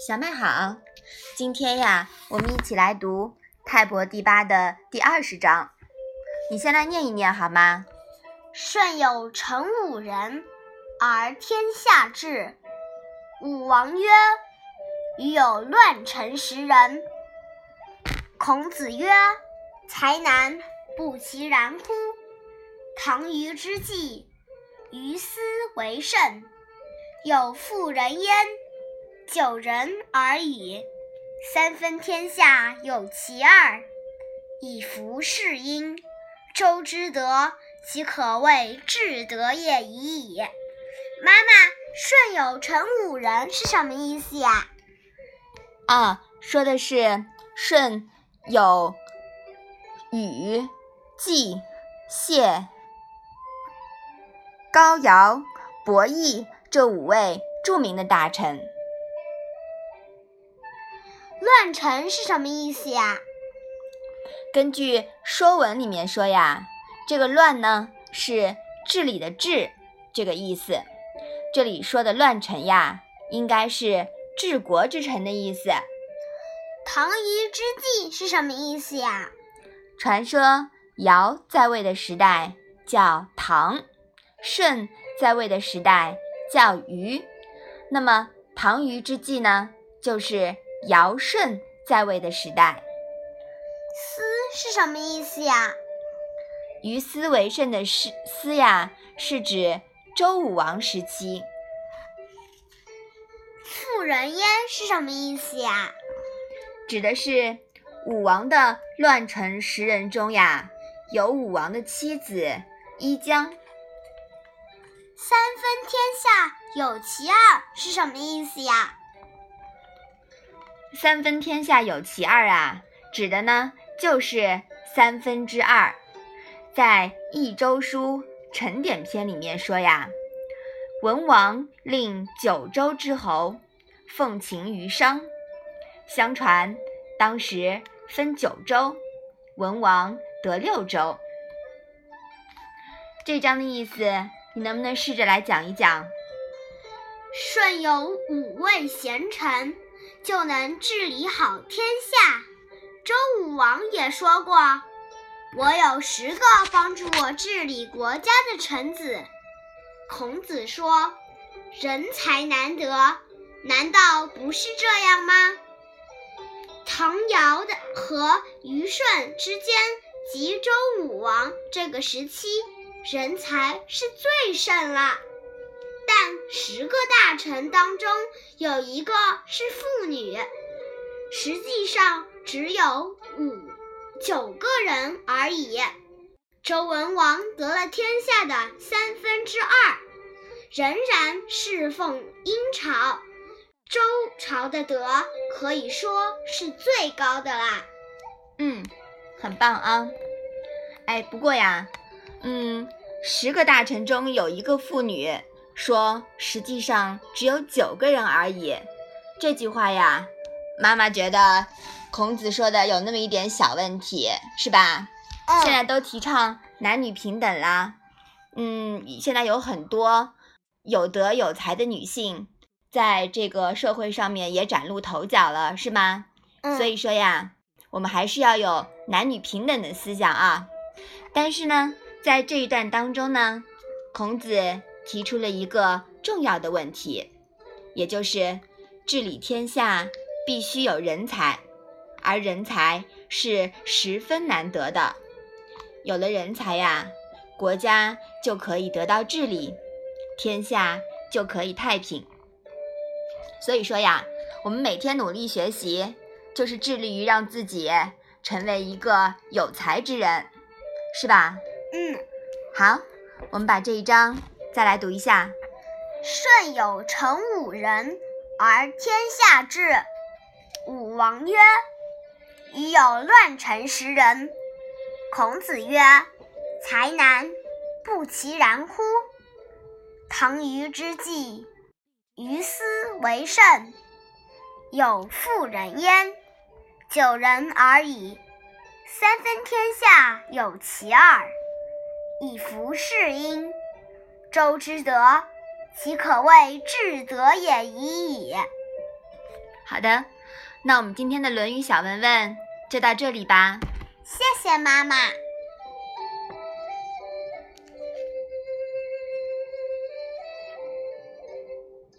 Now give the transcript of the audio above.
小麦好，今天呀，我们一起来读《泰伯第八》的第二十章。你先来念一念好吗？舜有成五人，而天下治。武王曰：“余有乱臣十人。”孔子曰：“才难，不其然乎？唐虞之际，于斯为甚。有妇人焉，九人而已。三分天下有其二，以服事殷。周之德，其可谓至德也已矣。”妈妈，“舜有成五人”是什么意思呀？啊，说的是舜有禹、季、谢、高尧、伯益这五位著名的大臣。乱臣是什么意思呀？根据《说文》里面说呀，这个“乱”呢是治理的“治”这个意思。这里说的乱臣呀，应该是治国之臣的意思。唐虞之际是什么意思呀？传说尧在位的时代叫唐，舜在位的时代叫虞。那么唐虞之际呢，就是尧舜在位的时代。思是什么意思呀？于斯为盛的思思呀，是指。周武王时期，妇人焉是什么意思呀？指的是武王的乱臣十人中呀，有武王的妻子伊姜。三分天下有其二是什么意思呀？三分天下有其二啊，指的呢就是三分之二，在《益州书》。陈典篇里面说呀，文王令九州之侯奉秦于商。相传当时分九州，文王得六州。这章的意思，你能不能试着来讲一讲？舜有五位贤臣，就能治理好天下。周武王也说过。我有十个帮助我治理国家的臣子。孔子说：“人才难得，难道不是这样吗？”唐尧的和虞舜之间及周武王这个时期，人才是最盛了。十个大臣当中有一个是妇女，实际上只有五。九个人而已。周文王得了天下的三分之二，仍然侍奉殷朝。周朝的德可以说是最高的啦。嗯，很棒啊。哎，不过呀，嗯，十个大臣中有一个妇女，说实际上只有九个人而已。这句话呀，妈妈觉得。孔子说的有那么一点小问题，是吧？现在都提倡男女平等啦，嗯，现在有很多有德有才的女性在这个社会上面也崭露头角了，是吗？所以说呀，我们还是要有男女平等的思想啊。但是呢，在这一段当中呢，孔子提出了一个重要的问题，也就是治理天下必须有人才。而人才是十分难得的，有了人才呀，国家就可以得到治理，天下就可以太平。所以说呀，我们每天努力学习，就是致力于让自己成为一个有才之人，是吧？嗯。好，我们把这一章再来读一下。舜有成五人，而天下治。武王曰。余有乱臣十人。孔子曰：“才难，不其然乎？唐虞之际，于斯为甚。有妇人焉，九人而已。三分天下有其二，以服事殷。周之德，其可谓至德也已矣。”好的，那我们今天的《论语》小文文就到这里吧。谢谢妈妈。